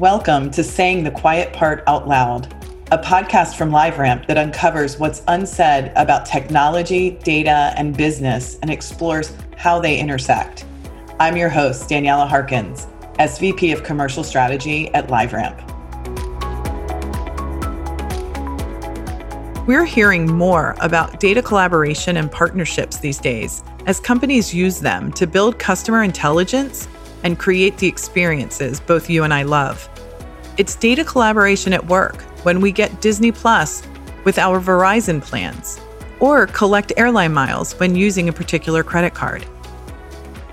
Welcome to Saying the Quiet Part Out Loud, a podcast from LiveRamp that uncovers what's unsaid about technology, data, and business and explores how they intersect. I'm your host, Daniela Harkins, SVP of Commercial Strategy at LiveRamp. We're hearing more about data collaboration and partnerships these days as companies use them to build customer intelligence and create the experiences both you and I love. It's data collaboration at work when we get Disney Plus with our Verizon plans, or collect airline miles when using a particular credit card.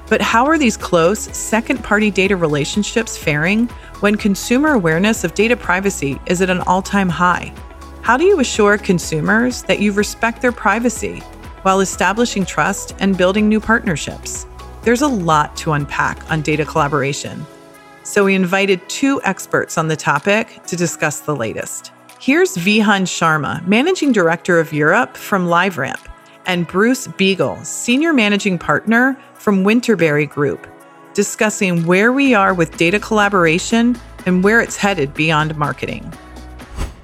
But how are these close, second party data relationships faring when consumer awareness of data privacy is at an all time high? How do you assure consumers that you respect their privacy while establishing trust and building new partnerships? There's a lot to unpack on data collaboration. So we invited two experts on the topic to discuss the latest. Here's Vihan Sharma, Managing Director of Europe from LiveRamp, and Bruce Biegel, Senior Managing Partner from Winterberry Group, discussing where we are with data collaboration and where it's headed beyond marketing.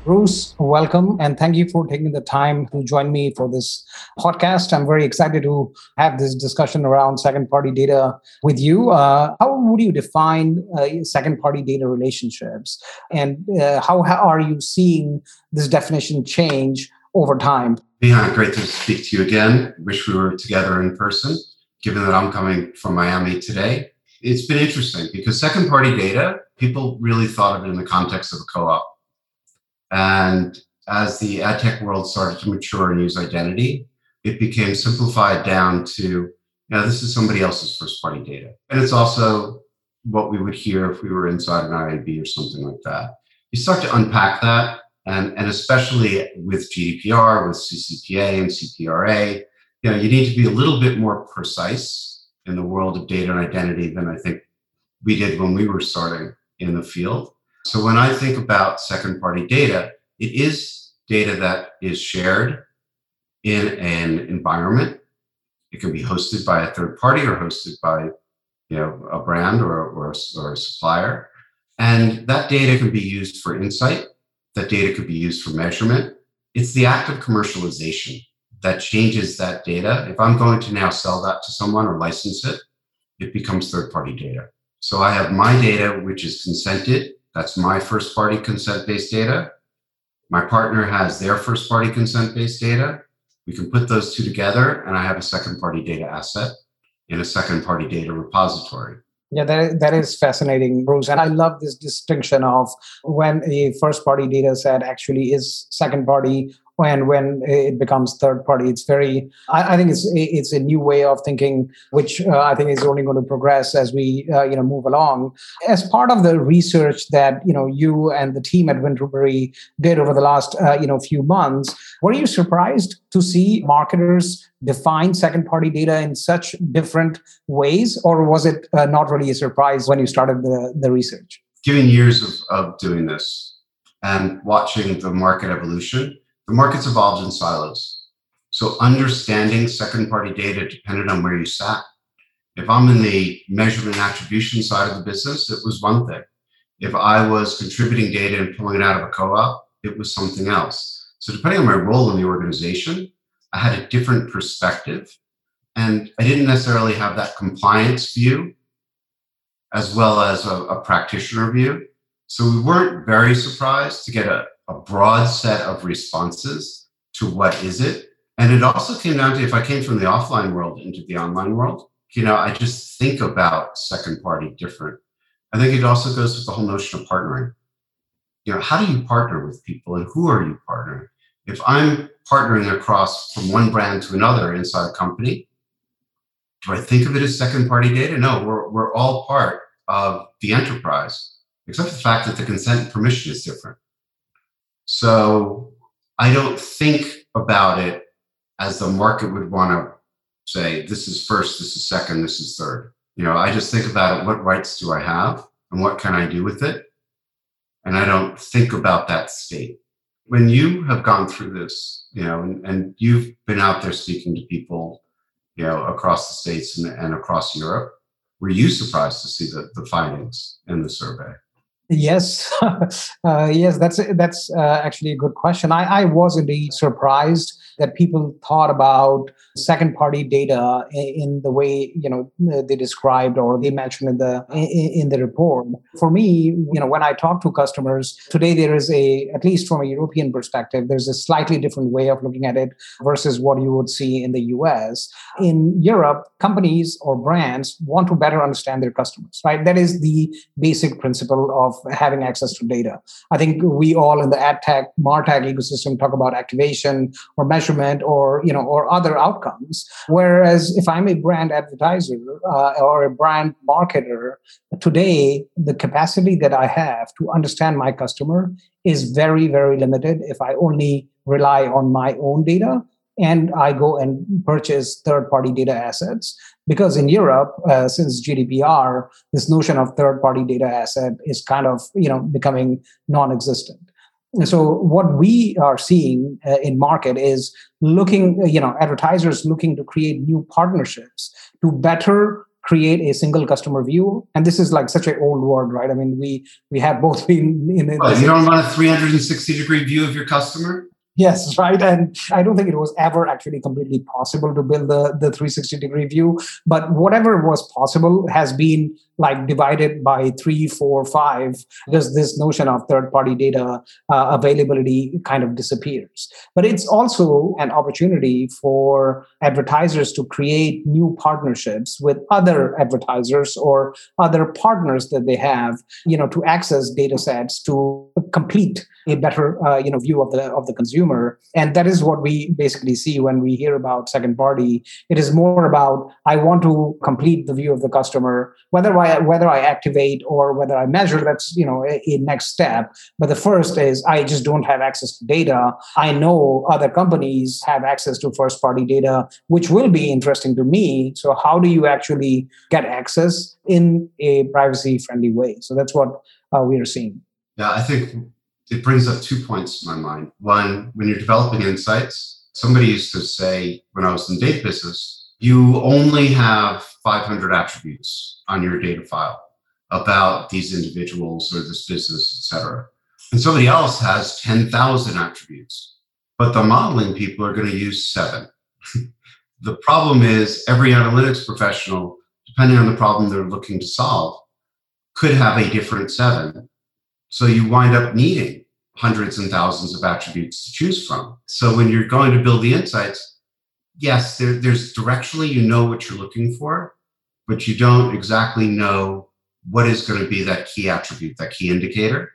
Bruce, welcome and thank you for taking the time to join me for this podcast. I'm very excited to have this discussion around second party data with you. Uh, how would you define uh, second party data relationships and uh, how, are you seeing this definition change over time? Yeah, great to speak to you again. Wish we were together in person, given that I'm coming from Miami today. It's been interesting because second party data, people really thought of it in the context of a co op and as the ad tech world started to mature and use identity, it became simplified down to, you know, this is somebody else's first party data. And it's also what we would hear if we were inside an IAB or something like that. You start to unpack that, and, and especially with GDPR, with CCPA and CPRA, you know, you need to be a little bit more precise in the world of data and identity than I think we did when we were starting in the field. So when I think about second party data, it is data that is shared in an environment. It can be hosted by a third party or hosted by you know, a brand or, or, or a supplier. And that data can be used for insight. That data could be used for measurement. It's the act of commercialization that changes that data. If I'm going to now sell that to someone or license it, it becomes third party data. So I have my data, which is consented that's my first party consent based data. My partner has their first party consent based data. We can put those two together, and I have a second party data asset in a second party data repository. Yeah, that, that is fascinating, Bruce. And I love this distinction of when a first party data set actually is second party when when it becomes third party it's very I, I, think it's it's a new way of thinking which uh, i think is only going to progress as we uh, you know move along. As part of the research that you know you and the team at winterberry did over the last uh, you know few months were you surprised to see marketers define second party data in such different ways? Or was it uh, not really a surprise when you started the, the research? Given years of, of doing this and watching the market evolution the market's evolved in silos. So understanding second party data depended on where you sat. If I'm in the measurement attribution side of the business, it was one thing. If I was contributing data and pulling it out of a co op, it was something else. So, depending on my role in the organization, I had a different perspective. And I didn't necessarily have that compliance view as well as a, a practitioner view. So, we weren't very surprised to get a, a broad set of responses to what is it. And it also came down to if I came from the offline world into the online world, you know, I just think about second party different. I think it also goes with the whole notion of partnering. You know, how do you partner with people and who are you partnering? If I'm partnering across from one brand to another inside a company, do I think of it as second party data? No, we're, we're all part of the enterprise, except the fact that the consent and permission is different. So I don't think about it as the market would want to say, this is first, this is second, this is third. You know, I just think about it, what rights do I have and what can I do with it? And I don't think about that state. When you have gone through this, you know, and, and you've been out there speaking to people, you know, across the states and, and across Europe, were you surprised to see the, the findings in the survey? Yes, uh, yes, that's that's uh, actually a good question. I, I was indeed surprised that people thought about second party data in the way you know they described or they mentioned in the in the report. For me you know when i talk to customers today there is a at least from a european perspective there's a slightly different way of looking at it versus what you would see in the us in europe companies or brands want to better understand their customers right? That is the basic principle of having access to data i think we all in the ad tech martech ecosystem talk about activation or measurement or you know or other outcomes. Whereas if I'm a brand advertiser uh, or a brand marketer, today the capacity that I have to understand my customer is very, very limited if I only rely on my own data and I go and purchase third party data assets. Because in Europe, uh, since GDPR, this notion of third party data asset is kind of you know becoming non existent so what we are seeing uh, in market is looking you know advertisers looking to create new partnerships to better create a single customer view. And this is like such an old word right? I mean we we have both been in, in you don't want a 360 degree view of your customer Yes, right. And I don't think it was ever actually completely possible to build the, the 360 degree view. But whatever was possible has been like divided by three, four, five, because this notion of third party data uh, availability kind of disappears. But it's also an opportunity for advertisers to create new partnerships with other advertisers or other partners that they have, you know, to access data sets to complete a better, uh, you know, view of the of the consumer. And that is what we basically see when we hear about second party. It is more about I want to complete the view of the customer, whether I whether I activate or whether I measure, that's you know a, a, next step. But the first is I just don't have access to data. I know other companies have access to first party data, which will be interesting to me. So how do you actually get access in a privacy friendly way? So that's what uh, we are seeing. Yeah, I think it brings up two points in my mind. One, when you're developing insights, somebody used to say when I was in data business, you only have 500 attributes on your data file about these individuals or this business, etc. And somebody else has 10,000 attributes, but the modeling people are going to use seven. the problem is every analytics professional, depending on the problem they're looking to solve, could have a different seven. So you wind up needing hundreds and thousands of attributes to choose from. So when you're going to build the insights, yes, there, there's directionally you know what you're looking for, but you don't exactly know what is going to be that key attribute, that key indicator,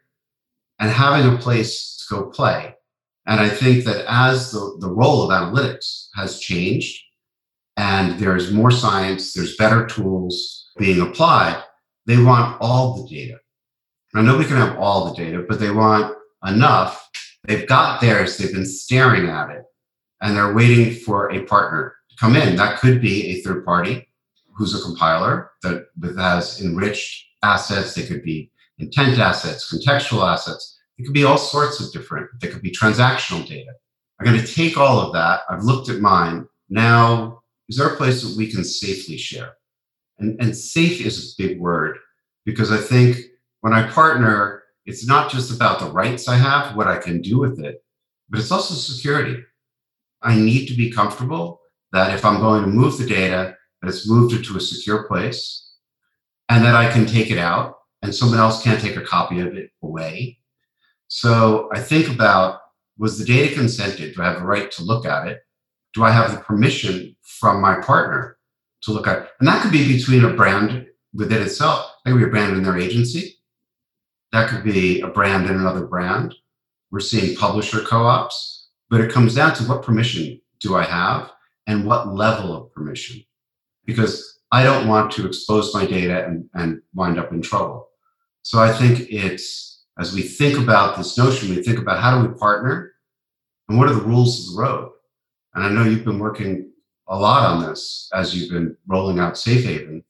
and having a place to go play. And I think that as the, the role of analytics has changed and there's more science, there's better tools being applied, they want all the data. Now, nobody can have all the data, but they want enough. They've got theirs, they've been staring at it and they're waiting for a partner to come in. That could be a third party who's a compiler that, has enriched assets. They could be intent assets, contextual assets. It could be all sorts of different. They could be transactional data. I'm going to take all of that. I've looked at mine. Now, is there a place that we can safely share? And, and safe is a big word because I think when I partner, it's not just about the rights I have, what I can do with it, but it's also security. I need to be comfortable that if I'm going to move the data, that it's moved it to a secure place and that I can take it out and someone else can't take a copy of it away. So I think about was the data consented? Do I have the right to look at it? Do I have the permission from my partner to look at it? And that could be between a brand within itself. That could be a brand in their agency. That could be a brand in another brand. We're seeing publisher co ops but it comes down to what permission do I have and what level of permission. Because I don't want to expose my data and, and wind up in trouble. So I think it's, as we think about this notion, we think about how do we partner and what are the rules of the road? And I know you've been working a lot on this as you've been rolling out Safe Haven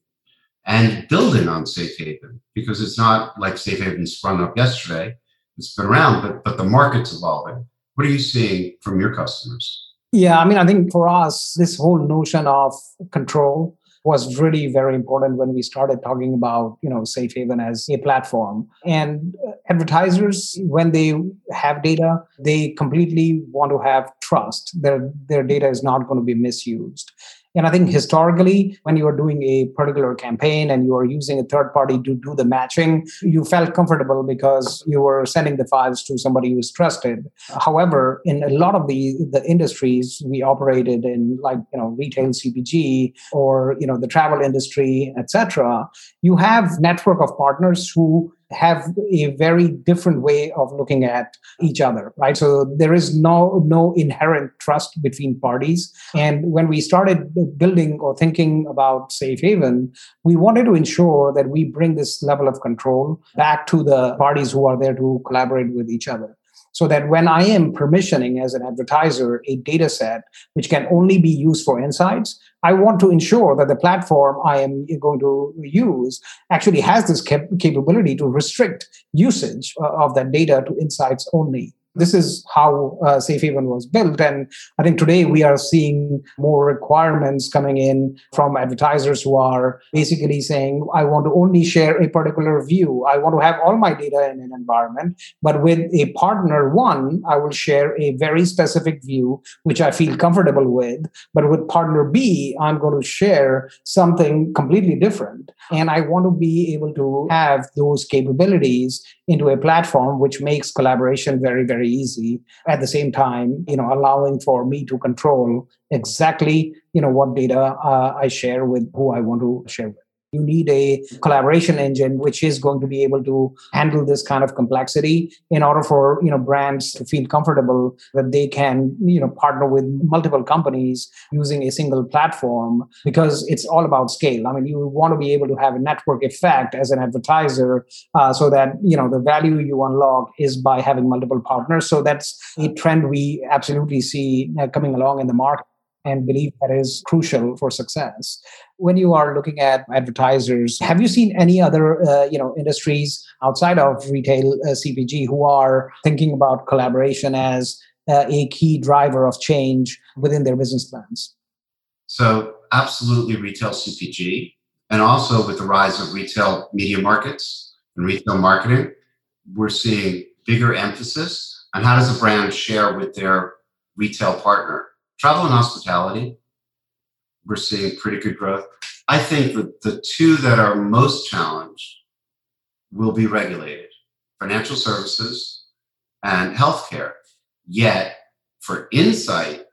and building on Safe Haven because it's not like Safe Haven sprung up yesterday. It's been around, but, but the market's evolving. What are you seeing from your customers? Yeah, I mean, I think for us, this whole notion of control was really very important when we started talking about you know safe haven as a platform. And advertisers when they have data they completely want to have trust. Their their data is not going to be misused and I think historically, when you are doing a particular campaign and you are using a third party to do the matching, you felt comfortable because you were sending the files to somebody who is trusted. However, in a lot of the, the industries we operated in, like you know retail CPG or you know the travel industry, etc., you have network of partners who have a very different way of looking at each other right? So there is no no inherent trust between parties. And when we started building or thinking about safe haven we wanted to ensure that we bring this level of control back to the parties who are there to collaborate with each other so that when I am permissioning as an advertiser a data set which can only be used for insights, I want to ensure that the platform I am going to use actually has this cap- capability to restrict usage uh, of that data to insights only this is how uh, safe haven was built. And i think today we are seeing more requirements coming in from advertisers who are basically saying i want to only share a particular view. I want to have all my data in an environment but with a partner one i will share a very specific view which i feel comfortable with but with partner b i'm going to share something completely different. And i want to be able to have those capabilities into a platform which makes collaboration very, very very easy. At the same time you know allowing for me to control exactly you know what data uh, i share with who i want to share with you need a collaboration engine which is going to be able to handle this kind of complexity in order for you know brands to feel comfortable that they can you know partner with multiple companies using a single platform because it's all about scale. I mean you want to be able to have a network effect as an advertiser uh, so that you know the value you unlock is by having multiple partners. So that's a trend we absolutely see uh, coming along in the market and believe that is crucial for success. When you are looking at advertisers, have you seen any other uh, you know industries outside of retail uh, CPG who are thinking about collaboration as uh, a key driver of change within their business plans? So, absolutely, retail CPG, and also with the rise of retail media markets and retail marketing, we're seeing bigger emphasis on how does a brand share with their retail partner travel and hospitality, we're seeing pretty good growth. I think that the two that are most challenged will be regulated financial services and healthcare. Yet, for insight,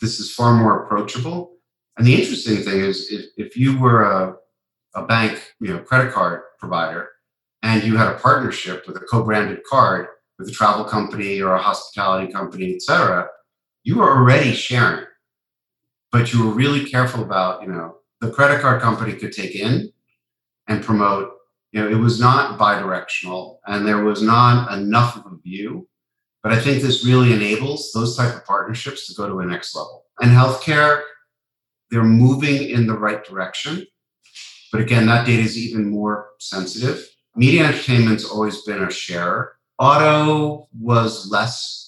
this is far more approachable. And the interesting thing is, if, if you were a, a bank, you know, credit card provider, and you had a partnership with a co-branded card with a travel company or a hospitality company, et cetera, you were already sharing, but you were really careful about, you know, the credit card company could take in and promote. You know, it was not bi-directional and there was not enough of a view. But I think this really enables those type of partnerships to go to a next level. And healthcare, they're moving in the right direction. But again, that data is even more sensitive. Media entertainment's always been a share. Auto was less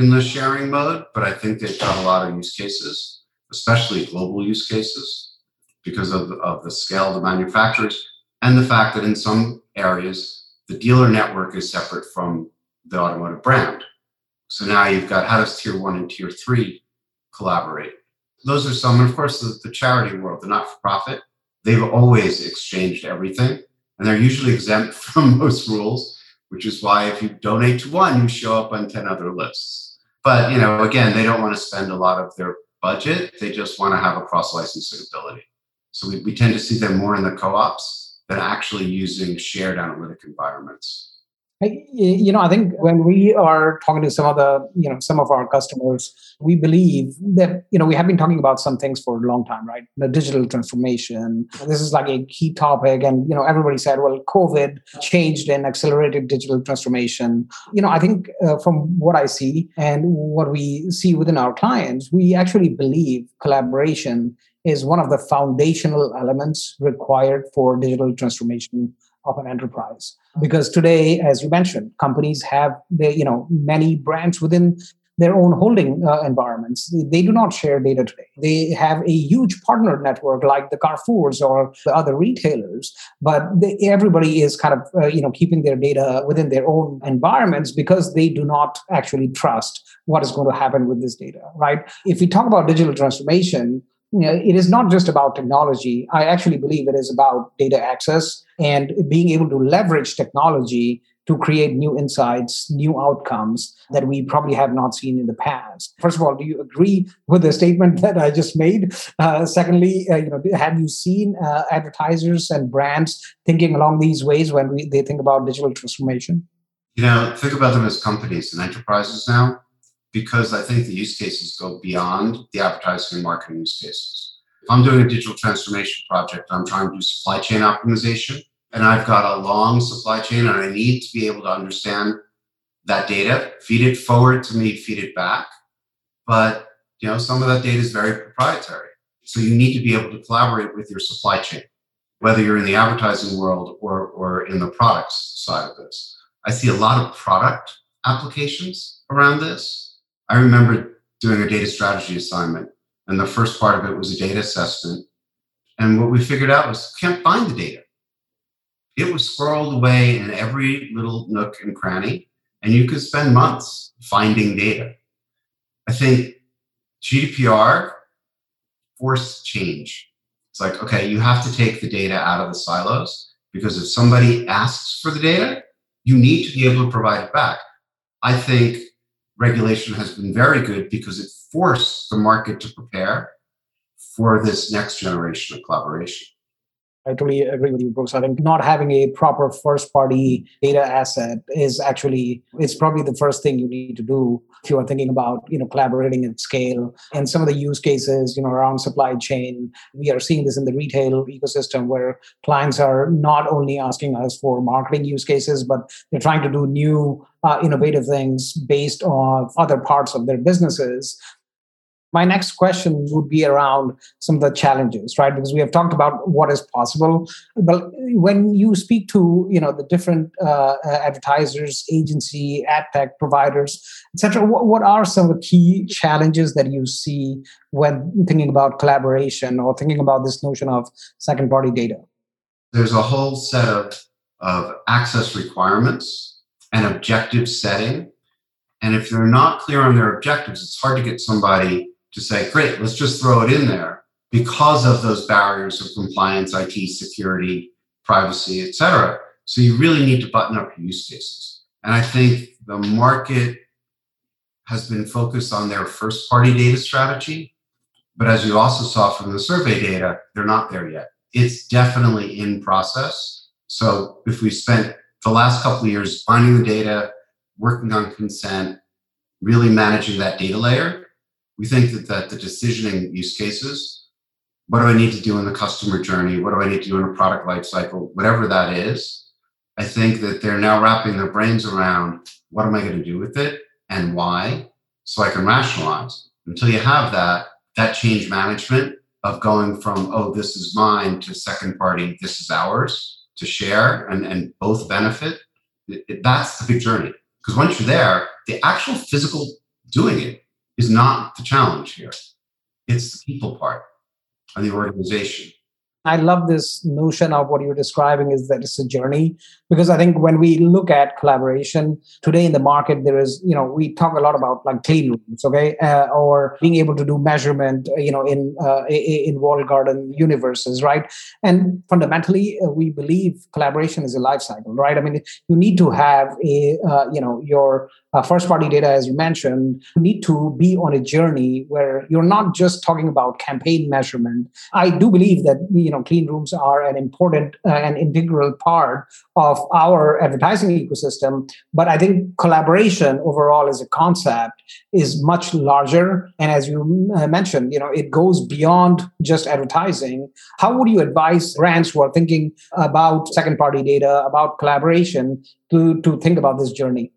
in the sharing mode, but I think they've got a lot of use cases, especially global use cases, because of, of the scale of the manufacturers and the fact that in some areas, the dealer network is separate from the automotive brand. So now you've got how does tier one and tier three collaborate? Those are some, and of course, the, the charity world, the not for profit, they've always exchanged everything, and they're usually exempt from most rules which is why if you donate to one, you show up on 10 other lists. But, you know, again, they don't want to spend a lot of their budget. They just want to have a cross licensing ability. So we, we tend to see them more in the co ops than actually using shared analytic environments you know i think when we are talking to some of the you know some of our customers we believe that you know we have been talking about some things for a long time right? The digital transformation. This is like a key topic and you know everybody said well covid changed and accelerated digital transformation. You know i think uh, from what i see and what we see within our clients we actually believe collaboration is one of the foundational elements required for digital transformation of an enterprise because today as you mentioned companies have the you know many brands within their own holding uh, environments. They do not share data today. They have a huge partner network like the Carrefours or the other retailers, but they, everybody is kind of uh, you know keeping their data within their own environments because they do not actually trust what is going to happen with this data. Right? If we talk about digital transformation, you know, it is not just about technology. I actually believe it is about data access and being able to leverage technology to create new insights, new outcomes that we probably have not seen in the past. First of all, do you agree with the statement that I just made? Uh, secondly, uh, you know, have you seen uh, advertisers and brands thinking along these ways when we, they think about digital transformation? You know, think about them as companies and enterprises now because I think the use cases go beyond the advertising and marketing use cases. If I'm doing a digital transformation project, I'm trying to do supply chain optimization, and I've got a long supply chain, and I need to be able to understand that data, feed it forward to me, feed it back. But you know, some of that data is very proprietary. So you need to be able to collaborate with your supply chain, whether you're in the advertising world or, or in the products side of this. I see a lot of product applications around this I remember doing a data strategy assignment, and the first part of it was a data assessment. And what we figured out was can't find the data. It was squirreled away in every little nook and cranny, and you could spend months finding data. I think GDPR forced change. It's like, okay, you have to take the data out of the silos because if somebody asks for the data, you need to be able to provide it back. I think regulation has been very good because it forced the market to prepare for this next generation of collaboration. I totally agree with you, Bruce. I think not having a proper first party data asset is actually it's probably the first thing you need to do if you are thinking about you know collaborating at scale. And some of the use cases, you know, around supply chain, we are seeing this in the retail ecosystem where clients are not only asking us for marketing use cases, but they're trying to do new uh, innovative things based on other parts of their businesses my next question would be around some of the challenges right? Because we have talked about what is possible. But when you speak to you know the different uh, advertisers agency ad tech providers etc what, what are some of the key challenges that you see when thinking about collaboration or thinking about this notion of second party data? There's a whole set of, of access requirements and objective setting. And if they're not clear on their objectives it's hard to get somebody to say, great, let's just throw it in there because of those barriers of compliance, IT, security, privacy, et cetera. So you really need to button up your use cases. And I think the market has been focused on their first party data strategy. But as you also saw from the survey data, they're not there yet. It's definitely in process. So if we spent the last couple of years finding the data, working on consent, really managing that data layer, we think that, that the decisioning use cases, what do I need to do in the customer journey? What do I need to do in a product lifecycle? Whatever that is, I think that they're now wrapping their brains around what am I going to do with it and why, so I can rationalize. Until you have that, that change management of going from, oh, this is mine to second party, this is ours to share and, and both benefit, it, it, that's the big journey. Because once you're there, the actual physical doing it is not the challenge here. It's the people part of the organization. I love this notion of what you're describing is that it's a journey because I think when we look at collaboration today in the market, there is you know we talk a lot about like clean rooms, okay, uh, or being able to do measurement, uh, you know, in uh, in walled garden universes, right? And fundamentally, uh, we believe collaboration is a life cycle, right? I mean, you need to have a uh, you know your uh, first party data, as you mentioned, you need to be on a journey where you're not just talking about campaign measurement. I do believe that you know clean rooms are an important uh, and integral part of our advertising ecosystem. But I think collaboration overall as a concept is much larger. And as you uh, mentioned, you know, it goes beyond just advertising. How would you advise brands who are thinking about second party data, about collaboration, to, to think about this journey?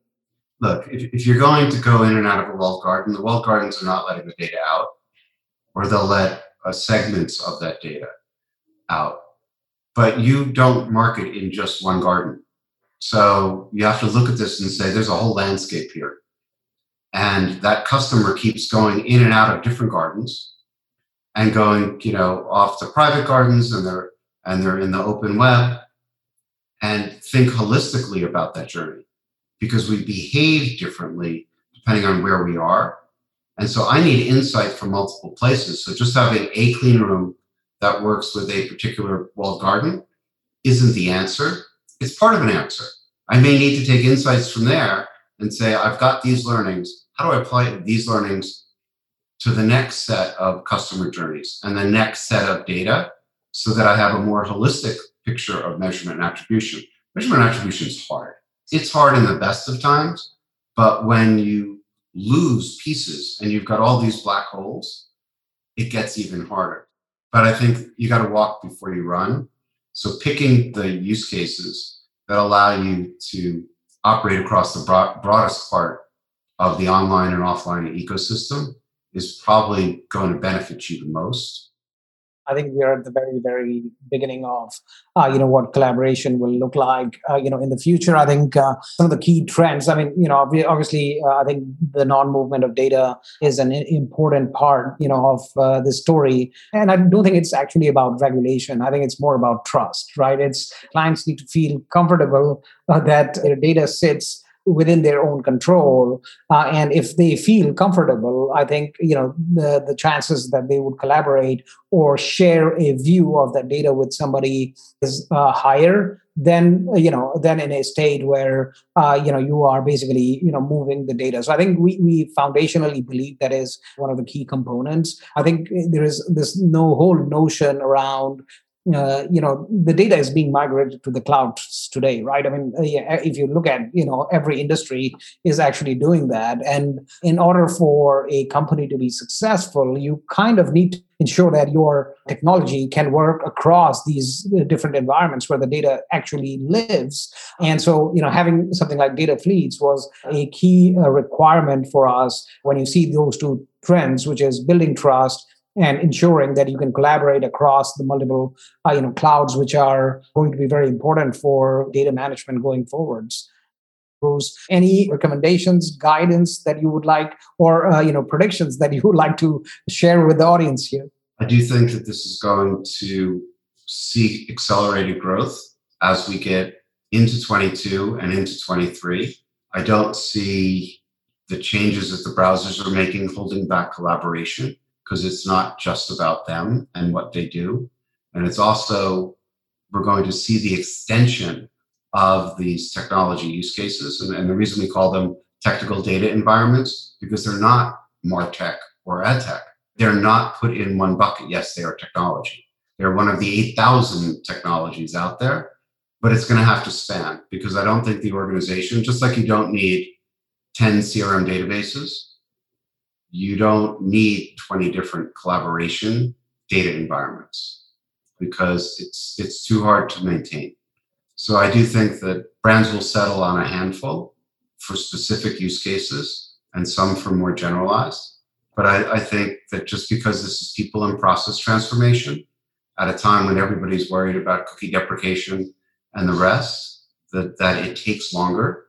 look, if, if you're going to go in and out of a walled garden, the walled gardens are not letting the data out, or they'll let uh, segments of that data out. But you don't market in just one garden. So you have to look at this and say there's a whole landscape here. and that customer keeps going in and out of different gardens and going, you know, off to private gardens and they're and they're in the open web and think holistically about that journey because we behave differently depending on where we are. And so I need insight from multiple places. So just having a clean room that works with a particular walled garden isn't the answer. It's part of an answer. I may need to take insights from there and say, I've got these learnings. How do I apply these learnings to the next set of customer journeys and the next set of data so that I have a more holistic picture of measurement and attribution? Measurement and attribution is hard. It's hard in the best of times, but when you lose pieces and you've got all these black holes, it gets even harder. But I think you got to walk before you run. So picking the use cases that allow you to operate across the broad, broadest part of the online and offline ecosystem is probably going to benefit you the most. I think we are at the very, very beginning of, uh, you know, what collaboration will look like, uh, you know, in the future. I think uh, some of the key trends. I mean, you know, obviously, uh, I think the non-movement of data is an important part, you know, of uh, the story. And I don't think it's actually about regulation. I think it's more about trust, right? It's clients need to feel comfortable uh, that their data sits within their own control uh, and if they feel comfortable i think you know the the chances that they would collaborate or share a view of that data with somebody is uh, higher than you know than in a state where uh, you know you are basically you know moving the data. So i think we we foundationally believe that is one of the key components. I think there is this no whole notion around uh, you know the data is being migrated to the clouds today right? I mean uh, if you look at you know every industry is actually doing that. And in order for a company to be successful you kind of need to ensure that your technology can work across these uh, different environments where the data actually lives. And so you know having something like data fleets was a key uh, requirement for us when you see those two trends which is building trust and ensuring that you can collaborate across the multiple uh, you know clouds which are going to be very important for data management going forwards. Bruce, any recommendations guidance that you would like or uh, you know predictions that you would like to share with the audience here? I do think that this is going to see accelerated growth as we get into 22 and into 23 i don't see the changes that the browsers are making holding back collaboration because it's not just about them and what they do. And it's also, we're going to see the extension of these technology use cases. And, and the reason we call them technical data environments, because they're not MarTech or AdTech. They're not put in one bucket. Yes, they are technology. They're one of the 8,000 technologies out there, but it's going to have to span because I don't think the organization, just like you don't need 10 CRM databases, you don't need 20 different collaboration data environments because it's it's too hard to maintain. So I do think that brands will settle on a handful for specific use cases and some for more generalized. But I, I think that just because this is people and process transformation at a time when everybody's worried about cookie deprecation and the rest, that, that it takes longer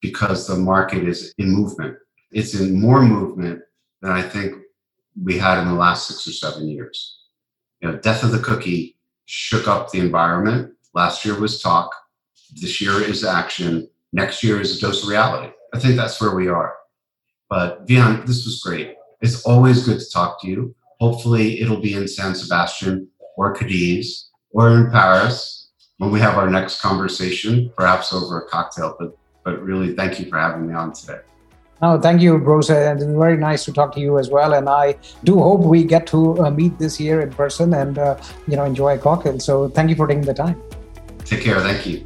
because the market is in movement it's in more movement than I think we had in the last six or seven years. You know, death of the cookie shook up the environment. Last year was talk. This year is action. Next year is a dose of reality. I think that's where we are. But Vihan, this was great. It's always good to talk to you. Hopefully, it'll be in San Sebastian or Cadiz or in Paris when we have our next conversation, perhaps over a cocktail. But but really, thank you for having me on today. No, thank you, Bruce. And it's very nice to talk to you as well. And I do hope we get to uh, meet this year in person and uh, you know enjoy a cocktail. So thank you for taking the time. Take care. Thank you.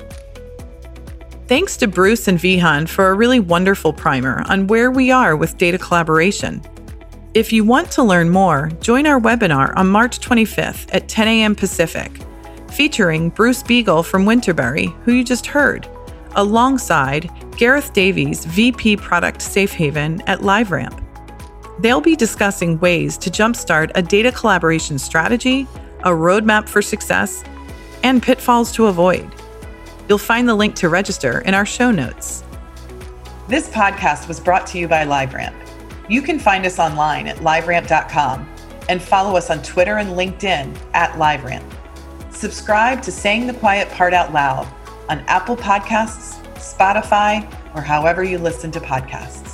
Thanks to Bruce and Vihan for a really wonderful primer on where we are with data collaboration. If you want to learn more, join our webinar on March 25th at 10 a.m. Pacific, featuring Bruce Biegel from Winterberry, who you just heard, alongside Gareth Davies, VP Product Safe Haven at LiveRamp. They'll be discussing ways to jumpstart a data collaboration strategy, a roadmap for success, and pitfalls to avoid. You'll find the link to register in our show notes. This podcast was brought to you by LiveRamp. You can find us online at liveramp.com and follow us on Twitter and LinkedIn at LiveRamp. Subscribe to Saying the Quiet Part Out Loud on Apple Podcasts, Spotify, or however you listen to podcasts.